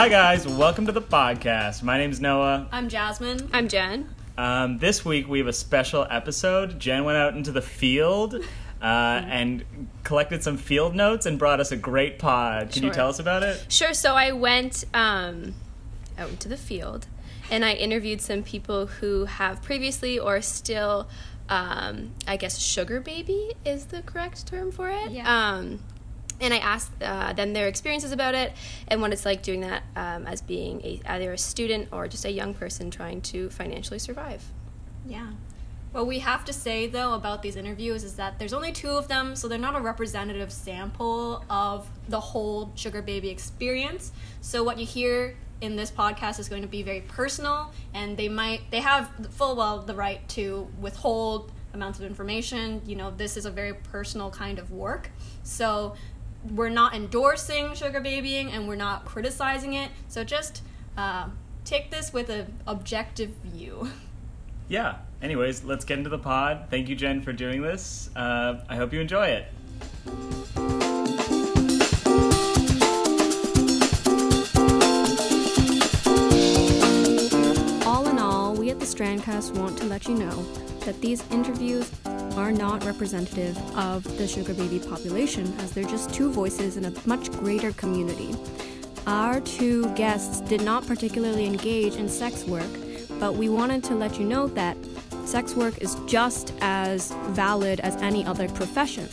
Hi, guys. Welcome to the podcast. My name's Noah. I'm Jasmine. I'm Jen. Um, this week we have a special episode. Jen went out into the field uh, and collected some field notes and brought us a great pod. Can you Sure. tell us about it? Sure. So I went um, out into the field and I interviewed some people who have previously or still, um, I guess, sugar baby is the correct term for it. Yeah. Um, and I asked uh, them their experiences about it and what it's like doing that um, as being a, either a student or just a young person trying to financially survive. Yeah. What we have to say though about these interviews is that there's only two of them, so they're not a representative sample of the whole sugar baby experience. So what you hear in this podcast is going to be very personal, and they might they have full well the right to withhold amounts of information. You know, this is a very personal kind of work, so we're not endorsing sugar babying and we're not criticizing it. So just uh, take this with an objective view. Yeah. Anyways, let's get into the pod. Thank you, Jen, for doing this. Uh, I hope you enjoy it. All in all, we at the Strandcast want to let you know that these interviews are not representative of the sugar baby population, as they're just two voices in a much greater community. Our two guests did not particularly engage in sex work, but we wanted to let you know that sex work is just as valid as any other profession.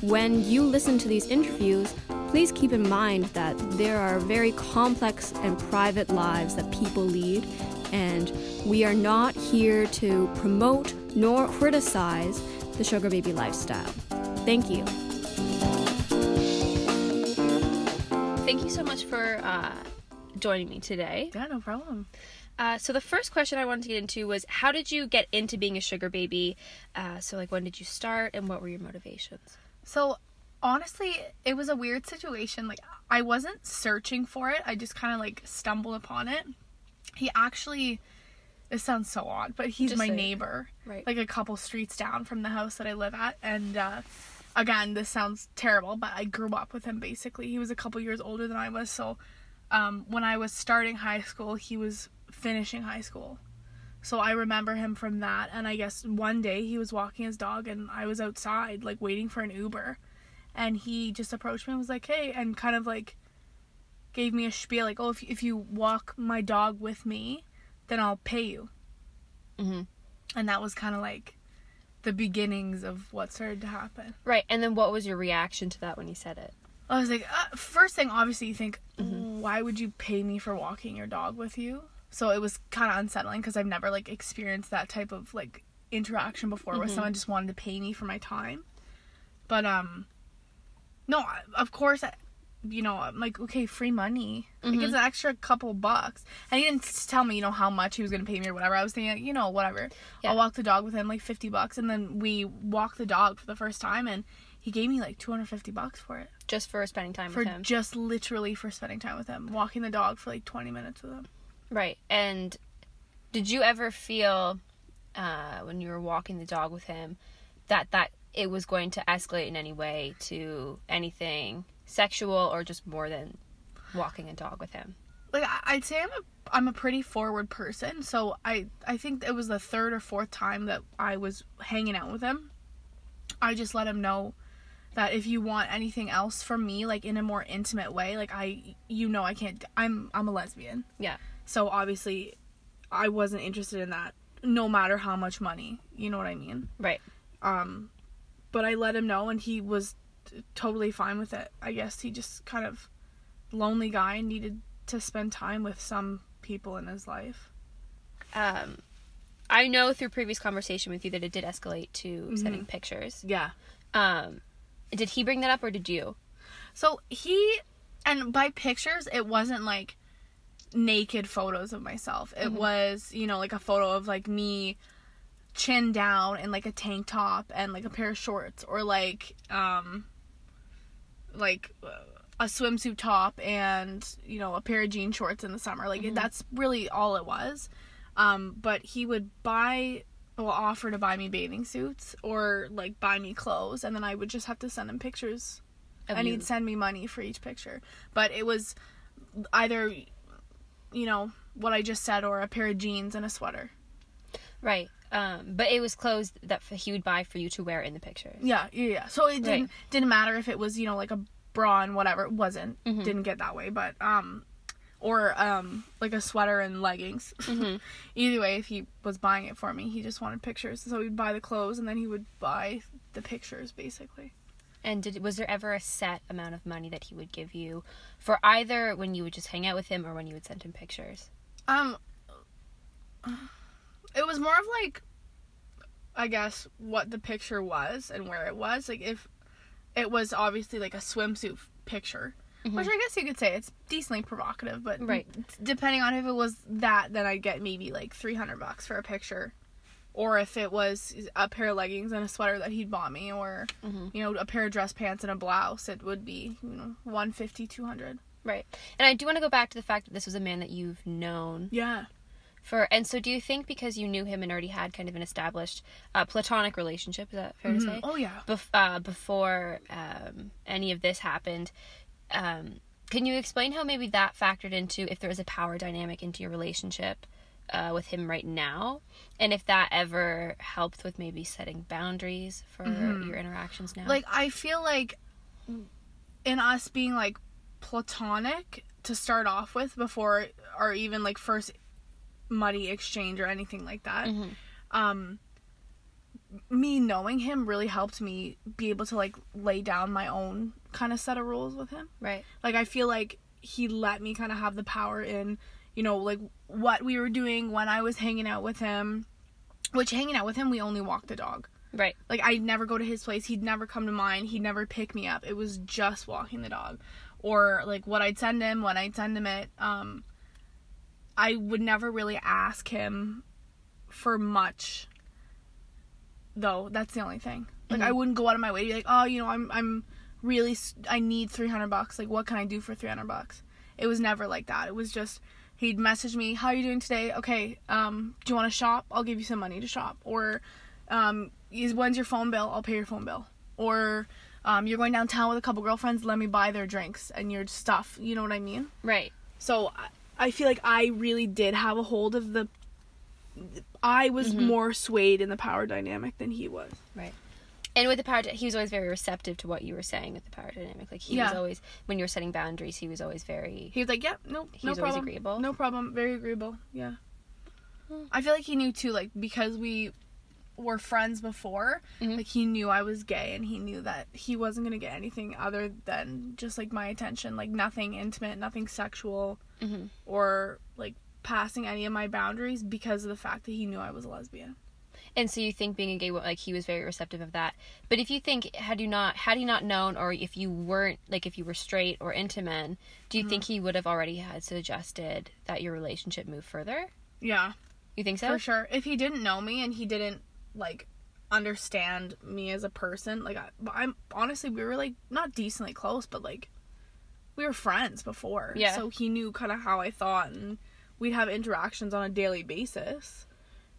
When you listen to these interviews, please keep in mind that there are very complex and private lives that people lead, and we are not here to promote nor criticize the sugar baby lifestyle. Thank you. Thank you so much for uh, joining me today. Yeah, no problem. Uh, so the first question I wanted to get into was how did you get into being a sugar baby? Uh, so like when did you start and what were your motivations? So, honestly, it was a weird situation. Like, I wasn't searching for it, I just kind of like stumbled upon it. He actually, this sounds so odd, but he's Just my it. neighbor, Right. like a couple streets down from the house that I live at. And, uh, again, this sounds terrible, but I grew up with him basically. He was a couple years older than I was, so um, when I was starting high school, he was finishing high school. So I remember him from that. And I guess one day he was walking his dog and I was outside, like waiting for an Uber. And he just approached me and was like, hey, and kind of like gave me a spiel, like, oh, if, if you walk my dog with me, then I'll pay you. Mhm. And that was kind of like the beginnings of what started to happen. Right. And then what was your reaction to that when he said it? I was like, uh, first thing, obviously, you think, why would you pay me for walking your dog with you? So it was kind of unsettling because I've never like experienced that type of like interaction before, where someone just wanted to pay me for my time. But um, no, of course, you know, I'm like, okay, free money. Like it's an extra couple bucks, and he didn't tell me, you know, how much he was gonna pay me or whatever. I was thinking, you know, whatever. Yeah. I'll walk the dog with him like fifty bucks, and then we walked the dog for the first time, and he gave me like two hundred fifty bucks for it Just for spending time for with him. just literally for spending time with him, walking the dog for like 20 minutes with him. Right. And did you ever feel uh, when you were walking the dog with him that that it was going to escalate in any way to anything sexual or just more than walking a dog with him? Like I- I'd say I'm a I'm a pretty forward person, so I I think it was the third or fourth time that I was hanging out with him. I just let him know that if you want anything else from me like in a more intimate way, like I you know I can't I'm I'm a lesbian. Yeah. So obviously I wasn't interested in that no matter how much money, you know what I mean? Right. Um, but I let him know, and he was totally fine with it. I guess he just kind of lonely guy needed to spend time with some people in his life. Um, I know through previous conversation with you that it did escalate to sending pictures. Yeah. Um, did he bring that up or did you? So he, and by pictures, it wasn't like naked photos of myself. It was, you know, like a photo of like me chin down in like a tank top and like a pair of shorts or like um like a swimsuit top and you know a pair of jean shorts in the summer like that's really all it was um but he would buy well offer to buy me bathing suits or like buy me clothes and then i would just have to send him pictures Of and you? he'd send me money for each picture but it was either you know, what I just said or a pair of jeans and a sweater. Right. Um, but it was clothes that f- he would buy for you to wear in the pictures. Yeah, yeah, yeah. So it didn't Right. didn't matter if it was, you know, like a bra and whatever. It wasn't. Mm-hmm. Didn't get that way, but um or um like a sweater and leggings. Mm-hmm. Either way, if he was buying it for me, he just wanted pictures. So he'd buy the clothes and then he would buy the pictures basically. And did was there ever a set amount of money that he would give you for either when you would just hang out with him or when you would send him pictures? Um, it was more of like, I guess, what the picture was and where it was. Like, if it was obviously like a swimsuit picture, mm-hmm. which I guess you could say it's decently provocative, but Right. depending on if it was that, then I'd get maybe like 300 bucks for a picture. Or if it was a pair of leggings and a sweater that he'd bought me, or mm-hmm. you know a pair of dress pants and a blouse, it would be you know 150, 200. Right. And I do want to go back to the fact that this was a man that you've known Yeah. For. And so, do you think because you knew him and already had kind of an established uh, platonic relationship, is that fair to say? Oh yeah. Bef- uh, before um, any of this happened, um, can you explain how maybe that factored into if there was a power dynamic into your relationship uh, with him right now, and if that ever helped with maybe setting boundaries for your interactions now? like I feel like in us being like platonic to start off with before or even like first money exchange or anything like that um me knowing him really helped me be able to like lay down my own kind of set of rules with him right. like I feel like he let me kind of have the power in, you know, like what we were doing when I was hanging out with him. Which hanging out with him, we only walked the dog. Right. Like I'd never go to his place. He'd never come to mine. He'd never pick me up. It was just walking the dog, or like what I'd send him when I'd send him it. Um, I would never really ask him for much. Though that's the only thing. Like I wouldn't go out of my way to be like, oh, you know, I'm I'm really I need three hundred bucks. Like what can I do for three hundred bucks? It was never like that. It was just he'd message me, how are you doing today? Okay, um, do you want to shop? I'll give you some money to shop. Or um, is when's your phone bill? I'll pay your phone bill. Or um, you're going downtown with a couple girlfriends. Let me buy their drinks and your stuff. You know what I mean? Right. So I, feel like I really did have a hold of the. I was mm-hmm. more swayed in the power dynamic than he was. Right. And with the power, he was always very receptive to what you were saying with the power dynamic. Like he was always, when you were setting boundaries, he was always very. He was like, "Yeah, no, He no was always problem, agreeable? no problem, very agreeable." Yeah. I feel like he knew too, like because we were friends before. Mhm. Like he knew I was gay, and he knew that he wasn't gonna get anything other than just like my attention, like nothing intimate, nothing sexual, Mhm. or like passing any of my boundaries because of the fact that he knew I was a lesbian. And so you think being a gay, like he was very receptive of that. But if you think had you not had he not known, or if you weren't like if you were straight or into men, do you Mm-hmm. think he would have already had suggested that your relationship move further? Yeah. You think so? For sure. If he didn't know me and he didn't like understand me as a person, like I, I'm honestly we were like not decently close, but like we were friends before. Yeah. So he knew kind of how I thought and we'd have interactions on a daily basis.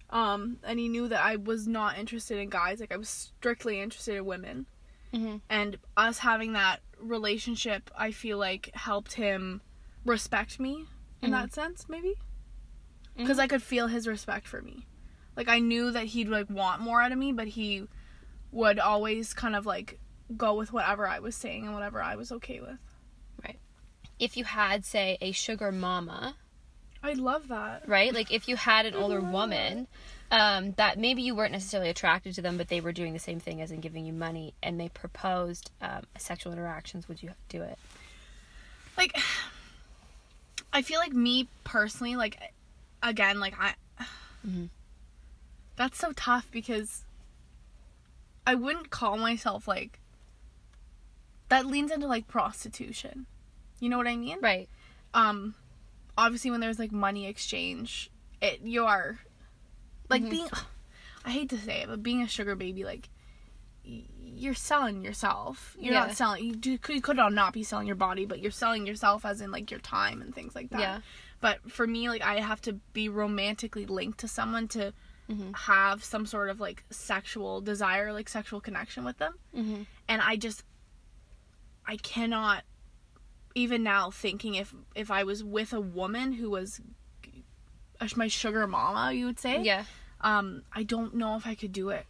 Um and he knew that I was not interested in guys, like I was strictly interested in women. Mhm. And us having that relationship, I feel like helped him respect me in that sense, maybe because I could feel his respect for me. Like I knew that he'd like want more out of me, but he would always kind of like go with whatever I was saying and whatever I was okay with. Right. If you had, say, a sugar mama, I love that. right? Like if you had an older woman um, that maybe you weren't necessarily attracted to them, but they were doing the same thing as in giving you money, and they proposed um, sexual interactions, would you do it? Like I feel like me personally, like again, like I Mhm. That's so tough because I wouldn't call myself like that leans into like prostitution. You know what I mean? Right. um obviously when there's like money exchange it you are like Mhm. being i hate to say it but being a sugar baby like you're selling yourself you're Yeah. not selling you, do, you could not be selling your body but you're selling yourself as in like your time and things like that Yeah. but for me like i have to be romantically linked to someone to Mhm. have some sort of like sexual desire like sexual connection with them Mm-hmm. and I just I cannot even now thinking if if I was with a woman who was my sugar mama, you would say. Yeah. Um, I don't know if I could do it.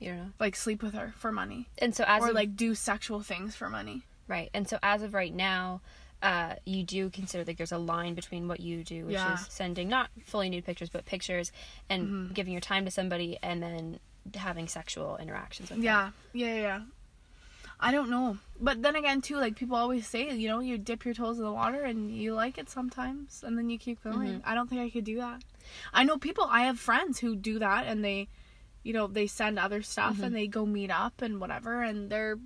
Know. Like sleep with her for money, And so as or of, like do sexual things for money. right, and so as of right now, uh, you do consider like there's a line between what you do, which Yeah. is sending not fully nude pictures, but pictures, and Mm-hmm. giving your time to somebody, and then having sexual interactions with them. Yeah, yeah, yeah, yeah. I don't know, but then again, too, like people always say, you know, you dip your toes in the water and you like it sometimes, and then you keep going. I don't think I could do that. I know people. I have friends who do that, and they, you know, they send other stuff and they go meet up and whatever, and they're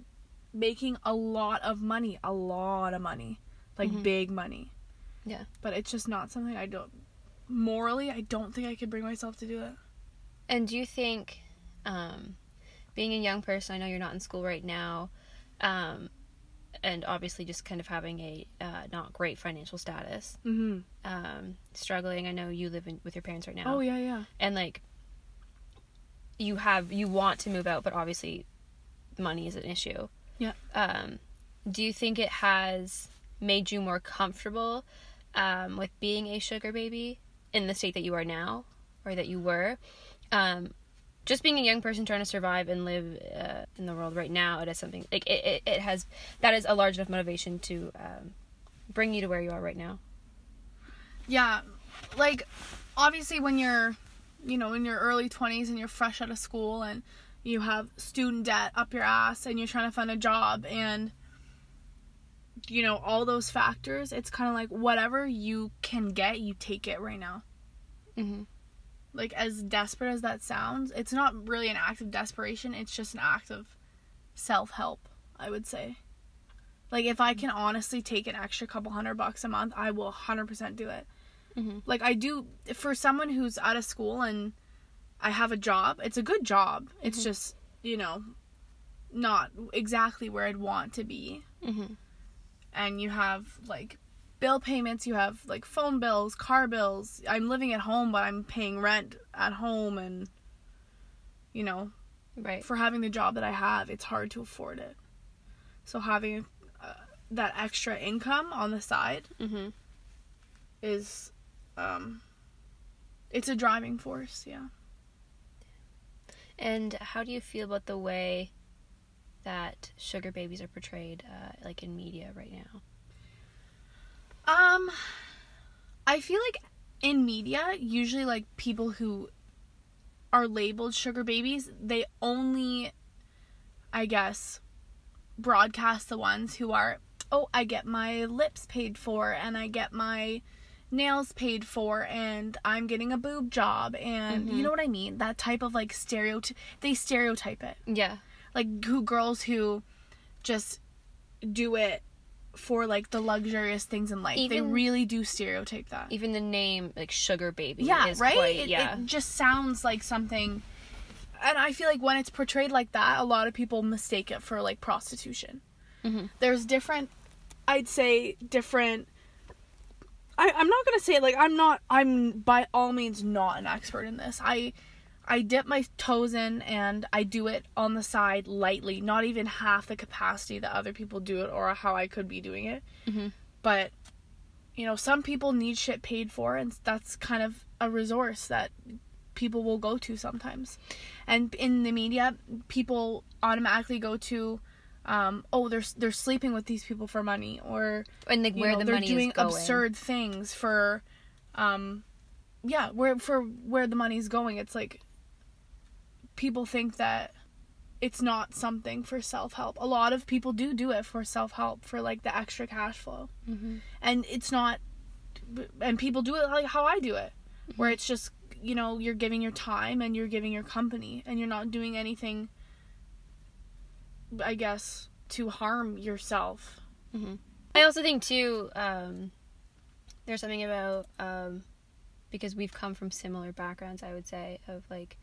making a lot of money, a lot of money, like big money. Yeah. But it's just not something I don't. Morally, I don't think I could bring myself to do it. And do you think, um, being a young person, I know you're not in school right now, um, and obviously just kind of having a uh, not great financial status, Mm-hmm. um, struggling. I know you live in, with your parents right now, Oh yeah, yeah. and like you have you want to move out, but obviously money is an issue. Yeah. Um, do you think it has made you more comfortable um, with being a sugar baby in the state that you are now, or that you were? Um, just being a young person trying to survive and live uh, in the world right now, it is something like it, it, it has that is a large enough motivation to um, bring you to where you are right now. Yeah, like obviously when you're, you know, in your early 20s and you're fresh out of school and you have student debt up your ass and you're trying to find a job and you know all those factors, it's kind of like whatever you can get, you take it right now. Mm-hmm. Like as desperate as that sounds, it's not really an act of desperation, it's just an act of self-help, I would say. Like if I can honestly take an extra couple hundred bucks a month, I will 100% do it like I do for someone who's out of school and I have a job. It's a good job. It's just you know not exactly where I'd want to be. Mm-hmm. And you have like bill payments. You have like phone bills, car bills. I'm living at home, but I'm paying rent at home, and you know Right. for having the job that I have, it's hard to afford it. So having uh, that extra income on the side Mm-hmm. is um it's a driving force yeah And how do you feel about the way that sugar babies are portrayed, uh, like in media right now? um i feel like in media usually like people who are labeled sugar babies they only i guess broadcast the ones who are oh i get my lips paid for and i get my nails paid for and i'm getting a boob job and you know what i mean that type of like stereotype they stereotype it Yeah. Like who girls who just do it for like the luxurious things in life. they really do stereotype that. Even the name, like sugar baby, yeah, right? quite it, yeah. it just sounds like something and I feel like when it's portrayed like that, a lot of people mistake it for like prostitution. Mhm. There's different I'd say different I, I'm not gonna say like I'm not I'm by all means not an expert in this. I I dip my toes in and I do it on the side lightly, not even half the capacity that other people do it or how I could be doing it. Mhm. But you know, some people need shit paid for, and that's kind of a resource that people will go to sometimes. And in the media, people automatically go to, um, oh, they're they're sleeping with these people for money, or and like where know, the they're money doing is going. absurd things for, um, yeah, where for where the money's going. It's like people think that it's not something for self help. A lot of people do do it for self help for like the extra cash flow, Mhm. and it's not. And people do it like how I do it, where it's just you know you're giving your time and you're giving your company and you're not doing anything. I guess to harm yourself. I also think too, um, there's something about um, because we've come from similar backgrounds. I would say of like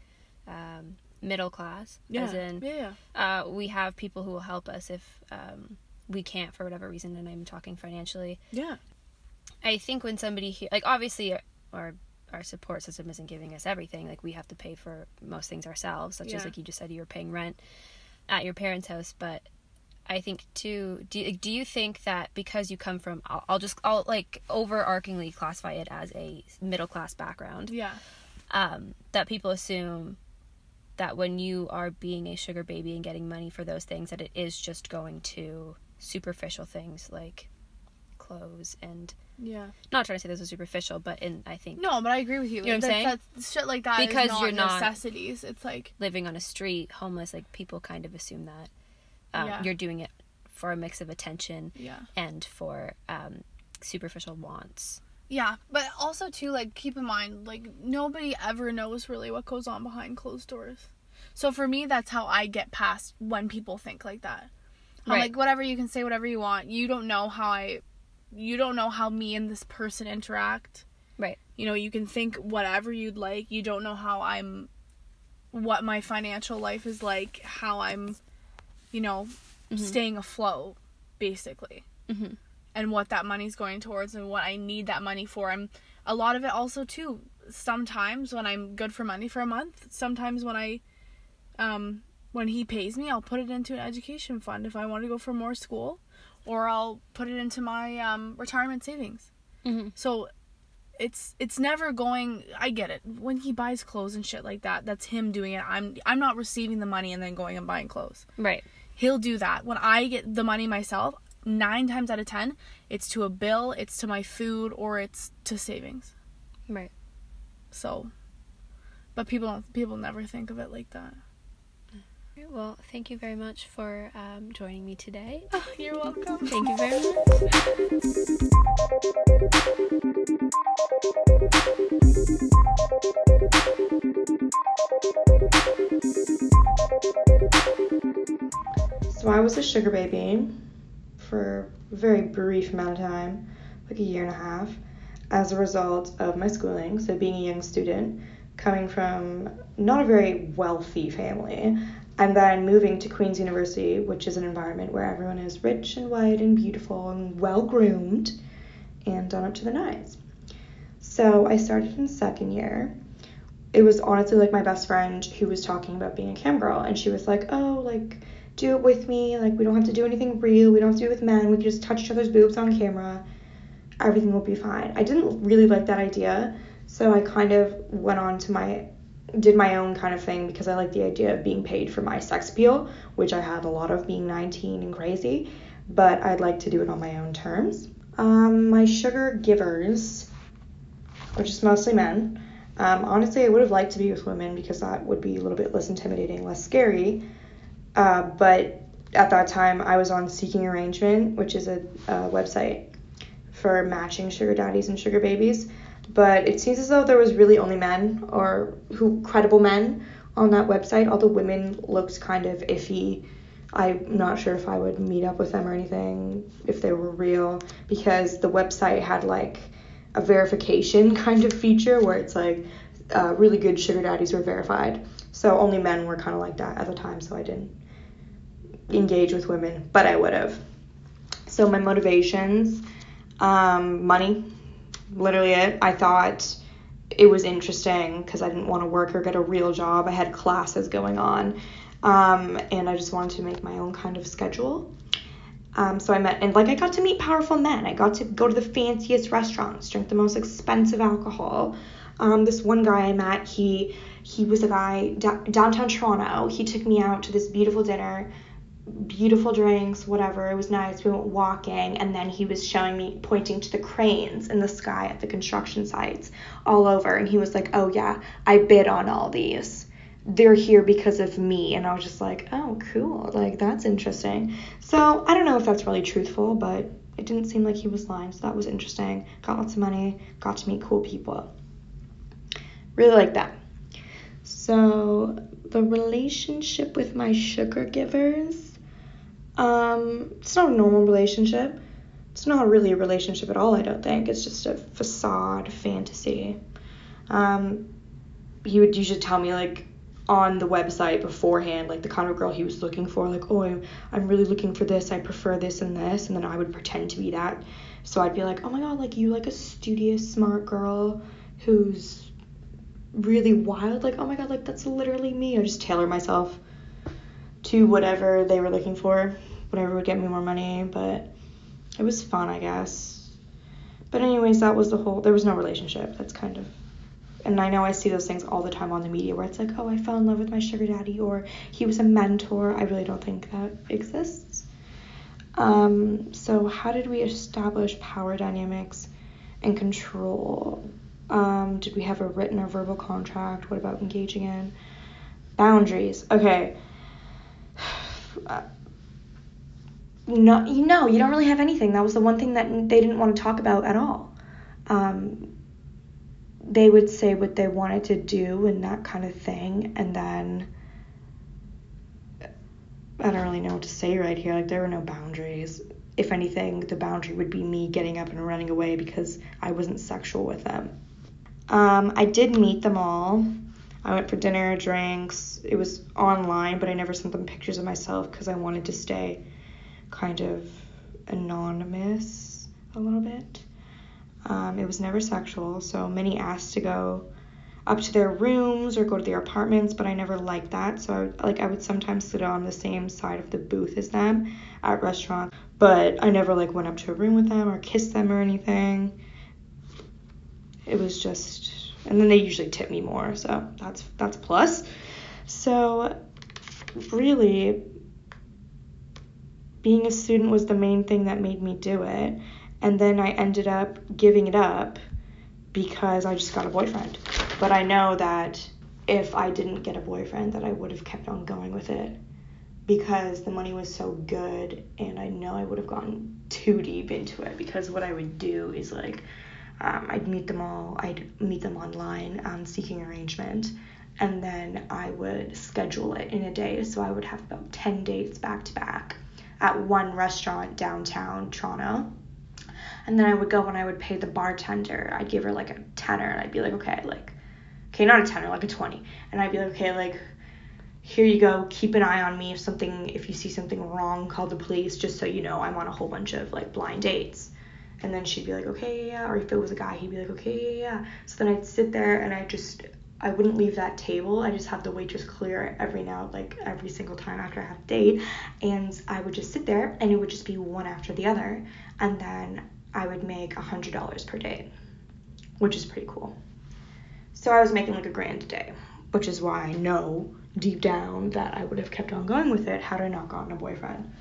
um, middle class, as in yeah. uh, we have people who will help us if um, we can't for whatever reason, and I'm talking financially. Yeah. I think when somebody he- like obviously our our support system isn't giving us everything. Like we have to pay for most things ourselves, such as like you just said you were paying rent at your parents' house. But I think too. Do do you think that because you come from, I'll, I'll just I'll like overarchingly classify it as a middle class background. Yeah. Um, that people assume that when you are being a sugar baby and getting money for those things, that it is just going to superficial things like clothes and Yeah. not trying to say those are superficial, but in I think No, but I agree with you. You know what I'm That's- saying? That's shit like that Because not you're not- necessities. It's like living on a street, homeless, like people kind of assume that um, Yeah. you're doing it for a mix of attention yeah. and for um, superficial wants. Yeah, but also too like keep in mind like nobody ever knows really what goes on behind closed doors. So for me that's how I get past when people think like that. I'm Right. like whatever you can say whatever you want. You don't know how I you don't know how me and this person interact. Right. You know, you can think whatever you'd like. You don't know how I'm what my financial life is like, how I'm you know, staying afloat basically Mhm. and what that money's going towards and what I need that money for. I'm a lot of it also too. Sometimes when I'm good for money for a month, sometimes when I um when he pays me, I'll put it into an education fund if I want to go for more school or I'll put it into my um retirement savings. Mhm. So it's it's never going I get it. When he buys clothes and shit like that, that's him doing it. I'm I'm not receiving the money and then going and buying clothes Right. he'll do that. When I get the money myself, nine times out of ten, it's to a bill, it's to my food, or it's to savings. Right. So, but people don't. People never think of it like that. Well, thank you very much for um, joining me today. You're welcome. Thank you very much. So I was a sugar baby for a very brief amount of time, like a year and a half, as a result of my schooling. So being a young student, coming from not a very wealthy family, and then moving to Queen's University, which is an environment where everyone is rich and white and beautiful and well groomed and done up to the nines. So I started in second year. It was honestly like my best friend who was talking about being a cam girl, and she was like, "Oh, like do it with me. Like we don't have to do anything real. We don't have to do it with men. We can just touch each other's boobs on camera. Everything will be fine." I didn't really like that idea, so I kind of went on to my did my own kind of thing because I like the idea of being paid for my sex appeal, which I had a lot of being 19 and crazy, but I'd like to do it on my own terms. Um, my sugar givers, which is mostly men. Um, honestly, I would have liked to be with women because that would be a little bit less intimidating, less scary. Uh, but at that time, I was on Seeking Arrangement, which is a, a website for matching sugar daddies and sugar babies. But it seems as though there was really only men or who credible men on that website. All the women looked kind of iffy. I'm not sure if I would meet up with them or anything if they were real because the website had like a verification kind of feature where it's like uh, really good sugar daddies were verified. So only men were kind of like that at the time, so I didn't engage with women, but I would have. So my motivations, um, money, literally it. I thought it was interesting because I didn't want to work or get a real job. I had classes going on, um, and I just wanted to make my own kind of schedule. Um, so I met, and like I got to meet powerful men. I got to go to the fanciest restaurants, drink the most expensive alcohol. Um, this one guy I met, he he was a guy d- downtown Toronto. He took me out to this beautiful dinner, beautiful drinks, whatever. It was nice. We went walking, and then he was showing me, pointing to the cranes in the sky at the construction sites all over, and he was like, "Oh yeah, I bid on all these." they're here because of me and i was just like oh cool like that's interesting so i don't know if that's really truthful but it didn't seem like he was lying so that was interesting got lots of money got to meet cool people really like that so the relationship with my sugar givers um it's not a normal relationship it's not really a relationship at all i don't think it's just a facade fantasy um he would usually tell me like on the website beforehand, like the kind of girl he was looking for, like, oh, I'm, I'm really looking for this, I prefer this and this, and then I would pretend to be that. So I'd be like, oh my god, like you like a studious, smart girl who's really wild, like, oh my god, like that's literally me. I just tailor myself to whatever they were looking for. whatever would get me more money, but it was fun, I guess. But anyways, that was the whole. There was no relationship. That's kind of. And I know I see those things all the time on the media where it's like, oh, I fell in love with my sugar daddy, or he was a mentor. I really don't think that exists. Um, so, how did we establish power dynamics and control? Um, did we have a written or verbal contract? What about engaging in boundaries? Okay. No, you know, you don't really have anything. That was the one thing that they didn't want to talk about at all. Um, they would say what they wanted to do and that kind of thing, and then I don't really know what to say right here. Like, there were no boundaries. If anything, the boundary would be me getting up and running away because I wasn't sexual with them. Um, I did meet them all. I went for dinner, drinks. It was online, but I never sent them pictures of myself because I wanted to stay kind of anonymous a little bit. Um, it was never sexual, so many asked to go up to their rooms or go to their apartments, but I never liked that. So I would, like I would sometimes sit on the same side of the booth as them at restaurants, but I never like went up to a room with them or kissed them or anything. It was just and then they usually tip me more, so that's that's plus. So really being a student was the main thing that made me do it. And then I ended up giving it up because I just got a boyfriend. But I know that if I didn't get a boyfriend that I would have kept on going with it because the money was so good and I know I would have gone too deep into it because what I would do is like um, I'd meet them all, I'd meet them online um, seeking arrangement, and then I would schedule it in a day. So I would have about 10 dates back to back at one restaurant downtown Toronto. And then I would go and I would pay the bartender. I'd give her like a tenner and I'd be like, okay, like, okay, not a tenner, like a 20. And I'd be like, okay, like, here you go, keep an eye on me. If something, if you see something wrong, call the police just so you know I'm on a whole bunch of like blind dates. And then she'd be like, okay, yeah, Or if it was a guy, he'd be like, okay, yeah, yeah. So then I'd sit there and I just, I wouldn't leave that table. I just have the waitress clear every now, like every single time after I have a date. And I would just sit there and it would just be one after the other. And then I would make a $100 per date, which is pretty cool. So I was making like a grand a day, which is why I know deep down that I would have kept on going with it had I not gotten a boyfriend.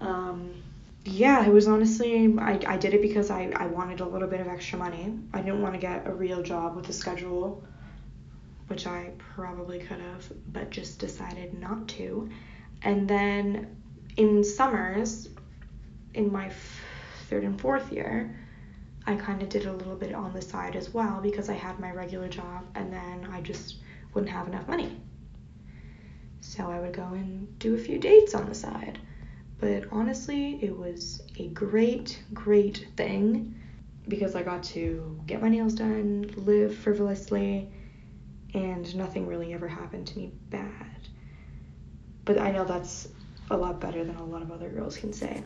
Um, yeah, it was honestly, I, I did it because I, I wanted a little bit of extra money. I didn't want to get a real job with a schedule, which I probably could have, but just decided not to. And then in summers, in my f- third and fourth year, I kind of did a little bit on the side as well because I had my regular job and then I just wouldn't have enough money. So I would go and do a few dates on the side. But honestly, it was a great, great thing because I got to get my nails done, live frivolously, and nothing really ever happened to me bad. But I know that's a lot better than a lot of other girls can say.